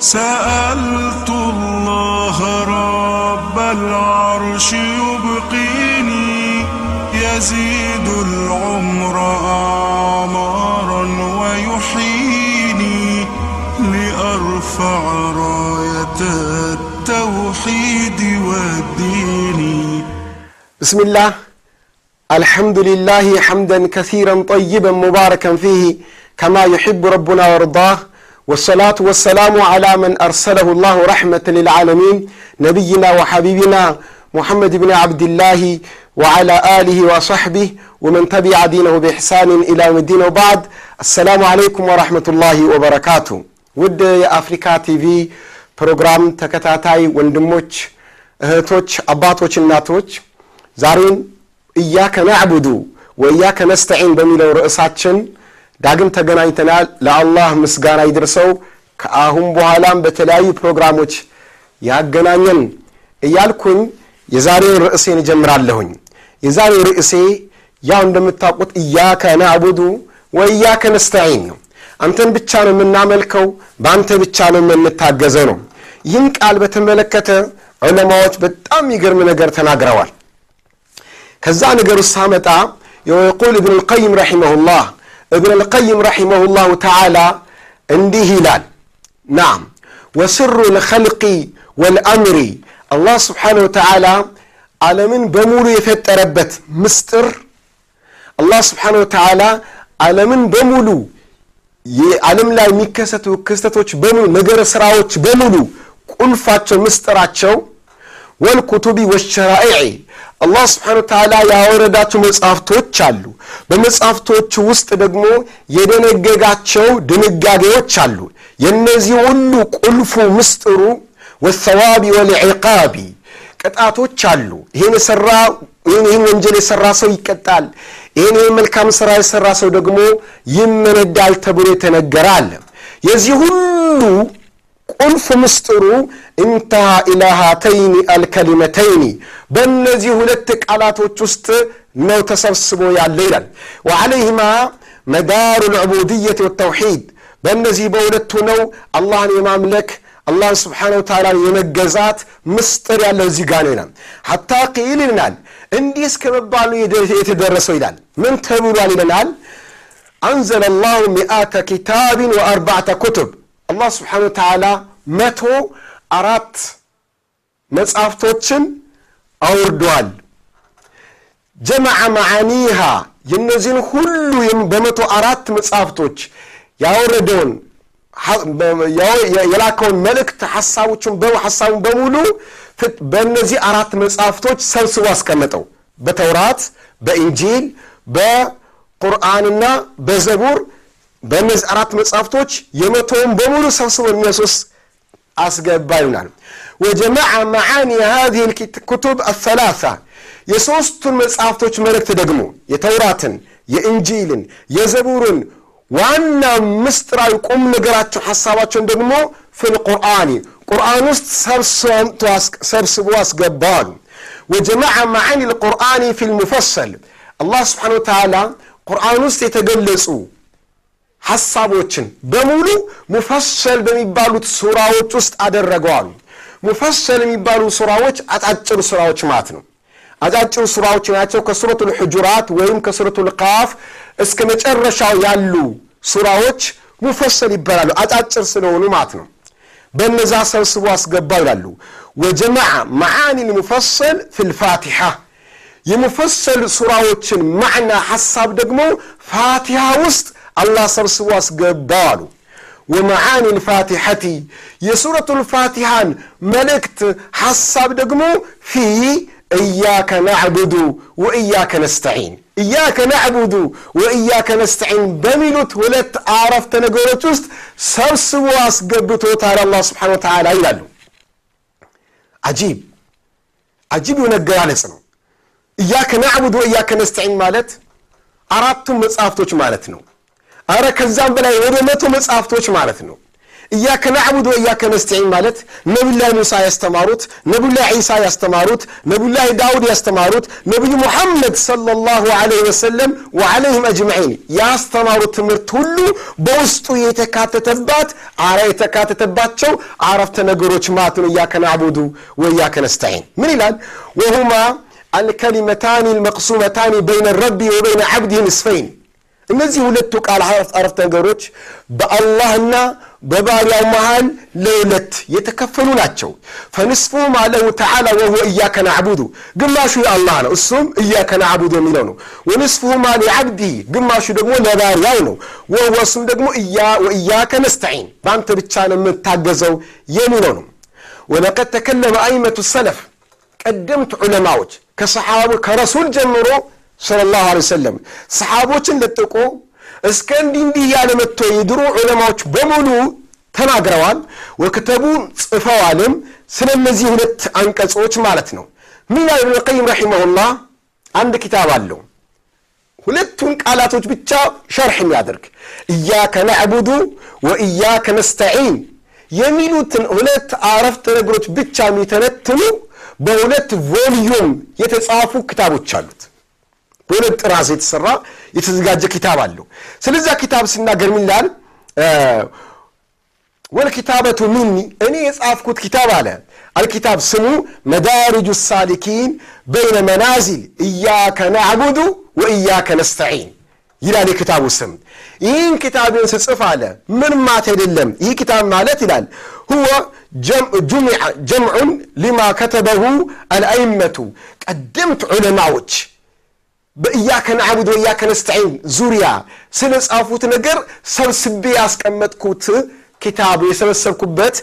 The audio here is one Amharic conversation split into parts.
سألت الله رب العرش يبقيني يزيد العمر أعمارا ويحييني لأرفع راية التوحيد والدين. بسم الله. الحمد لله حمدا كثيرا طيبا مباركا فيه كما يحب ربنا وارضاه والصلاة والسلام على من أرسله الله رحمة للعالمين نبينا وحبيبنا محمد بن عبد الله وعلى آله وصحبه ومن تبع دينه بإحسان إلى يوم الدين وبعد السلام عليكم ورحمة الله وبركاته ود يا أفريكا تي في ፕሮግራም ተከታታይ ወንድሞች እህቶች አባቶች እናቶች ዛሬም እያከ ናዕቡዱ ወእያከ ነስተዒን በሚለው ርዕሳችን ዳግም ተገናኝተናል። ለአላህ ምስጋና ይድርሰው ከአሁን በኋላም በተለያዩ ፕሮግራሞች ያገናኘን እያልኩኝ የዛሬውን ርዕሴን እጀምራለሁኝ። የዛሬው ርዕሴ ያው እንደምታውቁት እያከ ናዕቡዱ ወእያከ ነስተዒን ነው። አንተን ብቻ ነው የምናመልከው በአንተ ብቻ ነው የምንታገዘው ነው። ይህን ቃል በተመለከተ ዑለማዎች በጣም የሚገርም ነገር ተናግረዋል። ከዛ ነገር ውስጥ ሳመጣ የቁል እብን ልቀይም ረሒመሁላህ እብን ልቀይም ረሒመሁላሁ ተዓላ እንዲህ ይላል። ናም ወስሩ ልኸልቂ ወልአምሪ አላህ ስብሓን ወተዓላ ዓለምን በሙሉ የፈጠረበት ምስጥር አላህ ስብሓን ወተዓላ ዓለምን በሙሉ የዓለም ላይ የሚከሰቱ ክስተቶች በሙሉ ነገረ ስራዎች በሙሉ ቁልፋቸው ምስጢራቸው ወልኩቱቢ ወሸራኢዕ አላህ ስብሓን ተዓላ ያወረዳቸው መጽሐፍቶች አሉ። በመጽሐፍቶቹ ውስጥ ደግሞ የደነገጋቸው ድንጋጌዎች አሉ። የእነዚህ ሁሉ ቁልፉ ምስጢሩ ወሰዋቢ ወልዕቃቢ ቅጣቶች አሉ። ይህን የሰራ ይህን ወንጀል የሰራ ሰው ይቀጣል። ይህን መልካም ስራ የሰራ ሰው ደግሞ ይመነዳል ተብሎ የተነገረ አለ። የዚህ ሁሉ ቁልፍ ምስጢሩ እንተሃ ኢላ ሃተይኒ አልከሊመተይኒ። በእነዚህ ሁለት ቃላቶች ውስጥ ነው ተሰብስቦ ያለ ይላል። ወዓለይህማ መዳሩ ልዕቡድየት ወተውሒድ። በእነዚህ በሁለቱ ነው አላህን የማምለክ አላህን ስብሓን ወተዓላ የመገዛት ምስጢር ያለው እዚህ ጋር ነው ይላል። ሐታ ቂል ይልናል እንዲህ እስከ መባሉ የተደረሰው ይላል። ምን ተብሏል ይለናል? አንዘለ ላሁ ሚአተ ኪታብን ወአርባዕተ ኩቱብ አላህ ስብሓን ወተዓላ መቶ አራት መጽሐፍቶችን አውርደዋል ጀመዐ መዓኒሃ የእነዚህን ሁሉ በመቶ አራት መጽሐፍቶች ያወረደውን የላከውን መልእክት ሐሳቦችን ሐሳቡን በሙሉ በእነዚህ አራት መጽሐፍቶች ሰብስቦ አስቀመጠው። በተውራት በኢንጂል በቁርአንና በዘቡር በእነዚህ አራት መጽሐፍቶች የመቶውን በሙሉ ሰብስቦ የሚያሶስ አስገባ ይሆናል ወጀማዐ መዓኒ ሃዚህ ልኩቱብ አሰላሳ የሦስቱን መጽሐፍቶች መልእክት ደግሞ የተውራትን የእንጂልን የዘቡርን ዋና ምስጢራዊ ቁም ነገራቸው ሐሳባቸውን ደግሞ ፊልቁርአኒ ቁርአን ውስጥ ሰብስቦ አስገባዋል ወጀማዐ መዓኒ ልቁርአኒ ፊልሙፈሰል አላህ ስብሓን ወተዓላ ቁርአን ውስጥ የተገለጹ ሐሳቦችን በሙሉ ሙፈሰል በሚባሉት ሱራዎች ውስጥ አደረገዋሉ ሙፈሰል የሚባሉ ሱራዎች አጫጭር ሱራዎች ማለት ነው። አጫጭር ሱራዎች ናቸው። ከሱረቱ ልሑጁራት ወይም ከሱረቱ ልቃፍ እስከ መጨረሻው ያሉ ሱራዎች ሙፈሰል ይባላሉ። አጫጭር ስለሆኑ ማለት ነው። በነዛ ሰብስቦ አስገባ ይላሉ። ወጀመዐ መዓኒ ልሙፈሰል ፊ ልፋቲሓ የሙፈሰል ሱራዎችን ማዕና ሐሳብ ደግሞ ፋቲሃ ውስጥ አላህ ሰብስቦ አስገባው አሉ። ወመዓኒ ልፋቲሐቲ የሱረቱ ልፋቲሃን መልእክት ሐሳብ ደግሞ ፊ እያከ ናዕቡዱ ወእያከ ነስተዒን። እያከ ናዕቡዱ ወእያከ ነስተዒን በሚሉት ሁለት አረፍተ ነገሮች ውስጥ ሰብስቦ አስገብቶታል አላህ ስብሓን ወተዓላ ይላሉ። አጂብ አጂብ የሆነ ነው። እያከ ናዕቡድ ወእያከ ነስተዒን ማለት አራቱም መጽሐፍቶች ማለት ነው አረ ከዛም በላይ ወደ መቶ መጽሐፍቶች ማለት ነው። እያከ ናዕቡድ ወእያከ ነስተዒን ማለት ነቢዩላህ ሙሳ ያስተማሩት ነቢዩላህ ዒሳ ያስተማሩት ነቢዩላህ ዳውድ ያስተማሩት ነቢዩ ሙሐመድ ሰለላሁ ዐለይሂ ወሰለም ወዐለይህም አጅመዒን ያስተማሩት ትምህርት ሁሉ በውስጡ የተካተተባት አራ የተካተተባቸው አረፍተ ነገሮች ማለት ነው። እያከ ናዕቡዱ ወእያከ ነስተዒን ምን ይላል? ወሁማ አልከሊመታኒ ልመቅሱመታኒ በይነ ረቢ ወበይነ ዓብዲህ ንስፈይን እነዚህ ሁለቱ ቃል አረፍተ ነገሮች በአላህና በባሪያው መሃል ለሁለት የተከፈሉ ናቸው። ፈንስፉ ማለሁ ተዓላ ወሁወ እያከ ናዕቡዱ ግማሹ የአላህ ነው እሱም እያከ ናዕቡዱ የሚለው ነው። ወንስፉሁ ማ ሊዓብዲህ ግማሹ ደግሞ ለባሪያው ነው ወሁወ እሱም ደግሞ ወእያከ ነስተዒን በአንተ ብቻ ነው የምታገዘው የሚለው ነው። ወለቀድ ተከለመ አይመቱ ሰለፍ ቀደምት ዑለማዎች ከሰሓቡ ከረሱል ጀምሮ ሰለላሁ ዐለይሂ ወሰለም ሰሓቦችን ለጥቆ እስከ እንዲህ እንዲህ እያለ መጥቶ የድሮ ዑለማዎች በሙሉ ተናግረዋል። ወክተቡ ጽፈዋልም ስለ እነዚህ ሁለት አንቀጾች ማለት ነው። ሚና ኢብኑ ልቀይም ረሒመሁላህ አንድ ኪታብ አለው ሁለቱን ቃላቶች ብቻ ሸርሕ የሚያደርግ እያከ ነዕቡዱ ወእያከ ነስተዒን የሚሉትን ሁለት አረፍተ ነገሮች ብቻ የሚተነትኑ በሁለት ቮልዩም የተጻፉ ክታቦች አሉት። በሁለት ጥራዝ የተሰራ የተዘጋጀ ኪታብ አለው። ስለዚያ ኪታብ ሲናገር ምን ይላል? ወልኪታበቱ ሚኒ እኔ የጻፍኩት ኪታብ አለ። አልኪታብ ስሙ መዳርጁ ሳሊኪን በይነ መናዚል እያከ ናዕቡዱ ወእያከ ነስተዒን ይላል የክታቡ ስም። ይህን ኪታብን ስጽፍ አለ ምን ማት አይደለም። ይህ ኪታብ ማለት ይላል ሁወ ጀምዑን ሊማ ከተበሁ አልአይመቱ ቀደምት ዑለማዎች በእያከ ናዕቡድ ወእያከ ነስተዒን ዙሪያ ስለ ጻፉት ነገር ሰብስቤ ያስቀመጥኩት ኪታብ የሰበሰብኩበት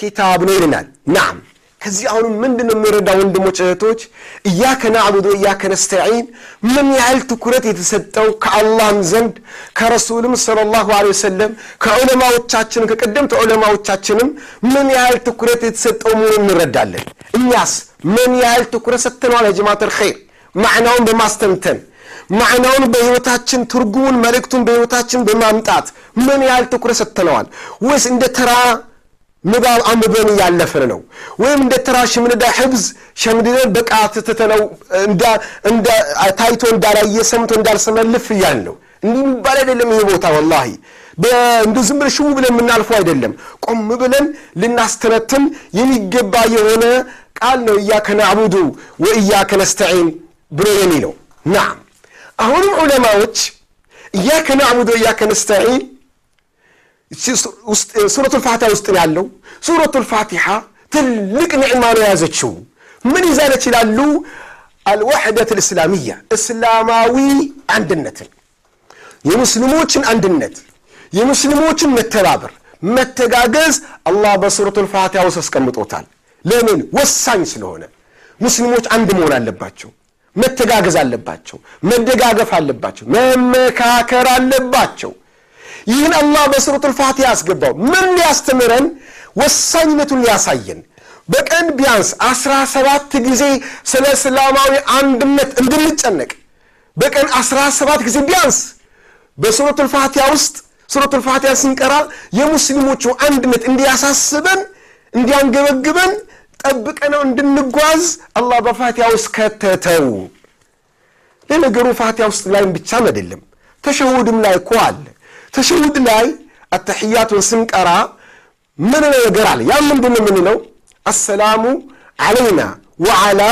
ኪታብ ነው ይልናል ናም። ከዚህ አሁንም ምንድን ነው የሚረዳ ወንድሞች እህቶች? እያከ ናዕቡድ ወእያከ ነስተዒን ምን ያህል ትኩረት የተሰጠው ከአላህም ዘንድ ከረሱልም ስለ ላሁ ወሰለም ከዑለማዎቻችንም ከቀደምት ዑለማዎቻችንም ምን ያህል ትኩረት የተሰጠው መሆኑ እንረዳለን? እኛስ ምን ያህል ትኩረት ሰጥተነዋል? የጀማት ልኸይር ማዕናውን በማስተንተን ማዕናውን በህይወታችን ትርጉሙን መልእክቱን በህይወታችን በማምጣት ምን ያህል ትኩረት ሰጥተነዋል? ወይስ እንደ ተራ ንባብ አንብበን እያለፍን ነው? ወይም እንደ ተራ ሽምንዳ ሕብዝ ሸምድደን በቃ ትተነው ታይቶ እንዳላየ ሰምቶ እንዳልሰመልፍ እያል ነው። እንዲህ የሚባል አይደለም ይሄ ቦታ ወላሂ። እንደ ዝም ብለን ሽው ብለን የምናልፈው አይደለም። ቆም ብለን ልናስተነትን የሚገባ የሆነ ቃል ነው። እያከ ናዕቡዱ ወእያከ ነስተዒን ብሎ የሚለው ናም። አሁንም ዑለማዎች እያከ ናዕቡድ ወእያከ ነስተዒን ሱረቱ ልፋቲሓ ውስጥ ያለው። ሱረቱ ልፋቲሓ ትልቅ ኒዕማ ነው የያዘችው። ምን ይዛለች ይላሉ? አልወሕደት ልእስላሚያ እስላማዊ አንድነትን የሙስሊሞችን አንድነት የሙስሊሞችን መተባበር መተጋገዝ አላህ በሱረቱ ልፋቲሓ ውስጥ አስቀምጦታል። ለምን? ወሳኝ ስለሆነ። ሙስሊሞች አንድ መሆን አለባቸው መተጋገዝ አለባቸው መደጋገፍ አለባቸው መመካከር አለባቸው። ይህን አላህ በሱረቱ ልፋቲሃ ያስገባው። ምን ሊያስተምረን? ወሳኝነቱን ሊያሳየን። በቀን ቢያንስ አስራ ሰባት ጊዜ ስለ እስላማዊ አንድነት እንድንጨነቅ። በቀን አስራ ሰባት ጊዜ ቢያንስ በሱረቱ ልፋቲሃ ውስጥ ሱረቱ ልፋቲሃ ስንቀራ የሙስሊሞቹ አንድነት እንዲያሳስበን እንዲያንገበግበን ጠብቀነው እንድንጓዝ አላህ በፋቲሃ ውስጥ ከተተው። ለነገሩ ፋቲሃ ውስጥ ላይም ብቻም አይደለም ተሸሁድም ላይ እኮ አለ። ተሸሁድ ላይ አተሕያቱን ስንቀራ ምን ነገር አለ? ያ ምንድን የምንለው? አሰላሙ ዓለይና ወዓላ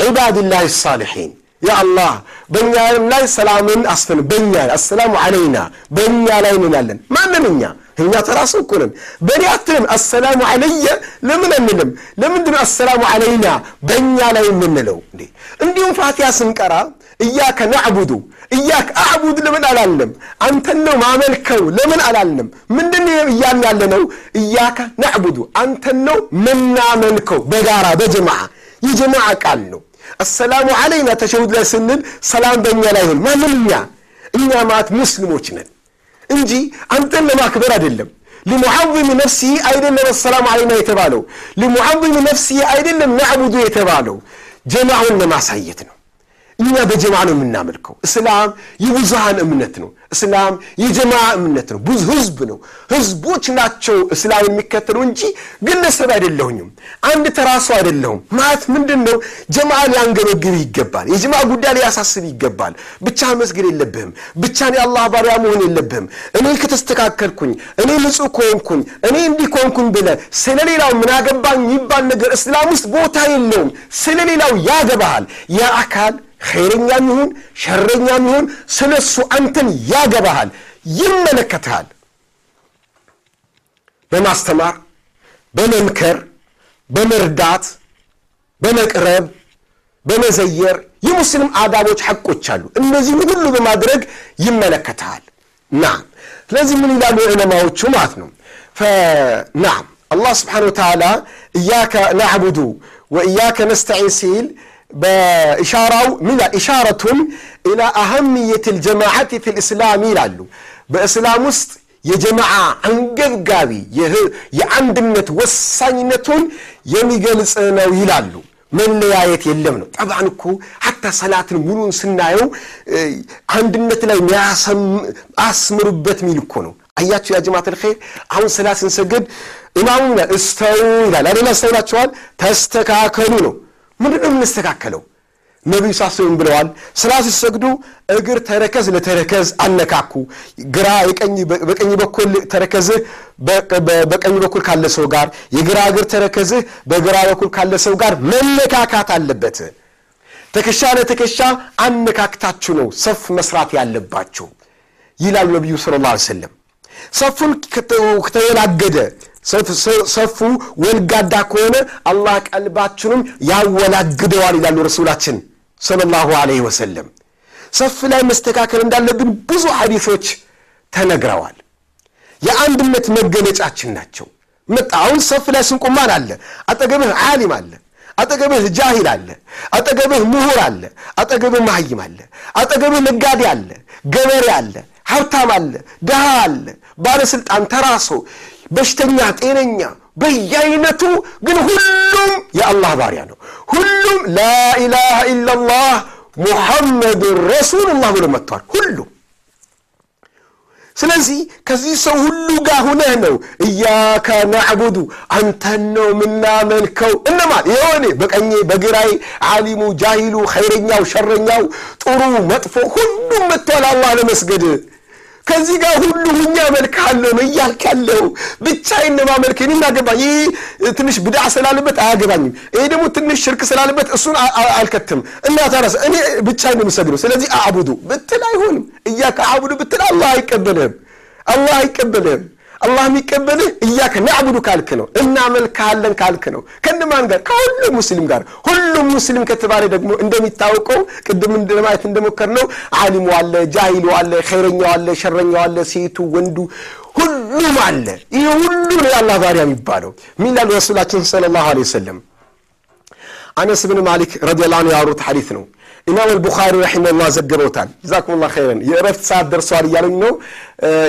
ዒባድላህ ሳሊሒን ያ አላህ በእኛ ላይ ሰላምን አስፈን በእኛ አሰላሙ ዓለይና በእኛ ላይ እንላለን። ማንም እኛ እኛ ተራሱ እኮ ነን። በእኔ አትልም አሰላሙ ዓለየ ለምን አንልም? ለምንድን ነው አሰላሙ ዓለይና በእኛ ላይ የምንለው እንዴ? እንዲሁም ፋቲያ ስንቀራ እያከ ናዕቡዱ እያክ አዕቡድ ለምን አላልንም? አንተን ነው ማመልከው ለምን አላልንም? ምንድን እያን ያለ ነው እያከ ናዕቡዱ አንተን ነው ምናመልከው በጋራ በጀማዓ። የጀማዓ ቃል ነው። አሰላሙ ዓለይና ተሸሁድ ላይ ስንል ሰላም በእኛ ላይ ይሁን። ማንም እኛ እኛ ማለት ሙስሊሞች ነን እንጂ አንተን ለማክበር አይደለም። ሊሙዓظም ነፍሲህ አይደለም አሰላሙ ዓለይና የተባለው። ሊሙዓظም ነፍሲህ አይደለም ናዕቡዱ የተባለው። ጀማዑን ለማሳየት ነው እኛ በጀማ ነው የምናመልከው። እስላም የብዙሃን እምነት ነው። እስላም የጀማ እምነት ነው። ብዙ ህዝብ ነው። ህዝቦች ናቸው እስላም የሚከተሉ እንጂ ግለሰብ አይደለሁኝም። አንድ ተራ ሰው አይደለሁም። ማለት ምንድን ነው? ጀማ ሊያንገበግብ ይገባል። የጀማ ጉዳይ ሊያሳስብ ይገባል። ብቻ መስገድ የለብህም። ብቻን የአላህ ባሪያ መሆን የለብህም። እኔ ከተስተካከልኩኝ፣ እኔ ንጹህ ከሆንኩኝ፣ እኔ እንዲህ ከሆንኩኝ ብለህ ስለ ሌላው ምን አገባኝ የሚባል ነገር እስላም ውስጥ ቦታ የለውም። ስለ ሌላው ያገባሃል። ያ አካል ኸይረኛም ይሁን ሸረኛም ይሁን ስለ እሱ አንተን ያገባሃል፣ ይመለከትሃል። በማስተማር በመምከር በመርዳት በመቅረብ በመዘየር የሙስሊም አዳቦች ሐቆች አሉ። እነዚህን ሁሉ በማድረግ ይመለከትሃል። ናም ስለዚህ ምን ይላሉ ዑለማዎቹ ማለት ነው ናም አላህ ስብሓን ወተዓላ እያከ ናዕቡዱ ወእያከ ነስተዒን ሲል በኢሻራው ምን ኢሻረቱን ኢላ አህምየት ልጀማዓት ፊ ልእስላም ይላሉ። በእስላም ውስጥ የጀማዓ አንገብጋቢ የአንድነት ወሳኝነቱን የሚገልጽ ነው ይላሉ። መለያየት የለም ነው። ጠብዓን እኮ ሐታ ሰላትን ሙሉን ስናየው አንድነት ላይ አስምሩበት ሚል እኮ ነው። አያችሁ ያ ጀማዓት አሁን ሰላት ስንሰግድ ኢማሙ እስተው ይላል። አደላ እስተውላቸዋል ተስተካከሉ ነው ምንድን ነው የምንስተካከለው? ነቢዩ ሳስብም ብለዋል ሰላት ሲሰግዱ እግር ተረከዝ ለተረከዝ አነካኩ ግራ በቀኝ በኩል ተረከዝህ በቀኝ በኩል ካለ ሰው ጋር የግራ እግር ተረከዝህ በግራ በኩል ካለ ሰው ጋር መነካካት አለበት። ትከሻ ለትከሻ አነካክታችሁ ነው ሰፍ መስራት ያለባችሁ ይላሉ ነቢዩ ስለ ላ ሰለም። ሰፉን ከተወላገደ ሰፉ ወልጋዳ ከሆነ አላህ ቀልባችንም ያወላግደዋል ይላሉ ረሱላችን ሰለላሁ ዐለይሂ ወሰለም። ሰፍ ላይ መስተካከል እንዳለብን ብዙ ሐዲሶች ተነግረዋል። የአንድነት መገለጫችን ናቸው። መጣ አሁን ሰፍ ላይ ስንቁማን አለ? አጠገብህ ዓሊም አለ አጠገብህ ጃሂል አለ አጠገብህ ምሁር አለ አጠገብህ መሀይም አለ አጠገብህ ነጋዴ አለ ገበሬ አለ ሀብታም አለ ድሃ አለ ባለስልጣን ተራሶ በሽተኛ ጤነኛ በየአይነቱ ግን ሁሉም የአላህ ባሪያ ነው። ሁሉም ላኢላሃ ኢላላህ ሙሐመድን ረሱሉላህ ብሎ መጥቷል። ሁሉም ስለዚህ ከዚህ ሰው ሁሉ ጋር ሁነህ ነው እያከ ናዕቡዱ አንተን ነው የምናመልከው። እነማን? የሆነ በቀኜ በግራይ ዓሊሙ ጃሂሉ ኸይረኛው ሸረኛው ጥሩ መጥፎ ሁሉም መጥቷል። አላህ ለመስገድ ከዚህ ጋር ሁሉ ሁኛ መልካለሁ ነው እያልክ ያለው። ብቻዬን ነው ማመልክ እኔ አገባኝ። ይህ ትንሽ ብድዓ ስላለበት አያገባኝም። ይሄ ደግሞ ትንሽ ሽርክ ስላለበት እሱን አልከትም። እና ታረሰ እኔ ብቻዬን ነው የምሰግደው። ስለዚህ አዕቡዱ ብትል አይሆንም። እያከ አዕቡዱ ብትል አላህ አይቀበልህም። አላህ አይቀበልህም አላህ የሚቀበልህ እያከ ናዕቡዱ ካልክ ነው እናመልክሃለን ካልክ ነው። ከነማን ጋር? ከሁሉም ሙስሊም ጋር። ሁሉም ሙስሊም ከተባለ ደግሞ እንደሚታወቀው ቅድም ለማየት እንደሞከር ነው አሊሙ አለ ጃሂሉ አለ ኸይረኛው አለ ሸረኛው አለ ሴቱ ወንዱ ሁሉም አለ። ይህ ሁሉ ነው የአላህ ባሪያ የሚባለው። ሚላሉ ረሱላችን ስለ ላሁ ወሰለም አነስ ብን ማሊክ ረዲየላሁ ዐንሁ ያወሩት ሐዲት ነው ኢማም አልቡኻሪ ረሒመሁላህ ዘግበውታል ጀዛኩም ላ ኸይረን የእረፍት ሰዓት ደርሰዋል እያሉኝ ነው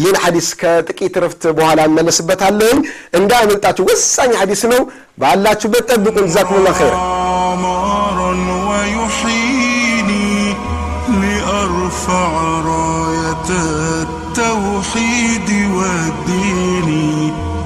ይህን ሐዲስ ከጥቂት እረፍት በኋላ እመለስበታለሁኝ እንዳያመልጣችሁ ወሳኝ ሐዲስ ነው ባላችሁበት ጠብቁን ጀዛኩም ላ ኸይረን عمارا ويحييني لأرفع راية التوحيد والدين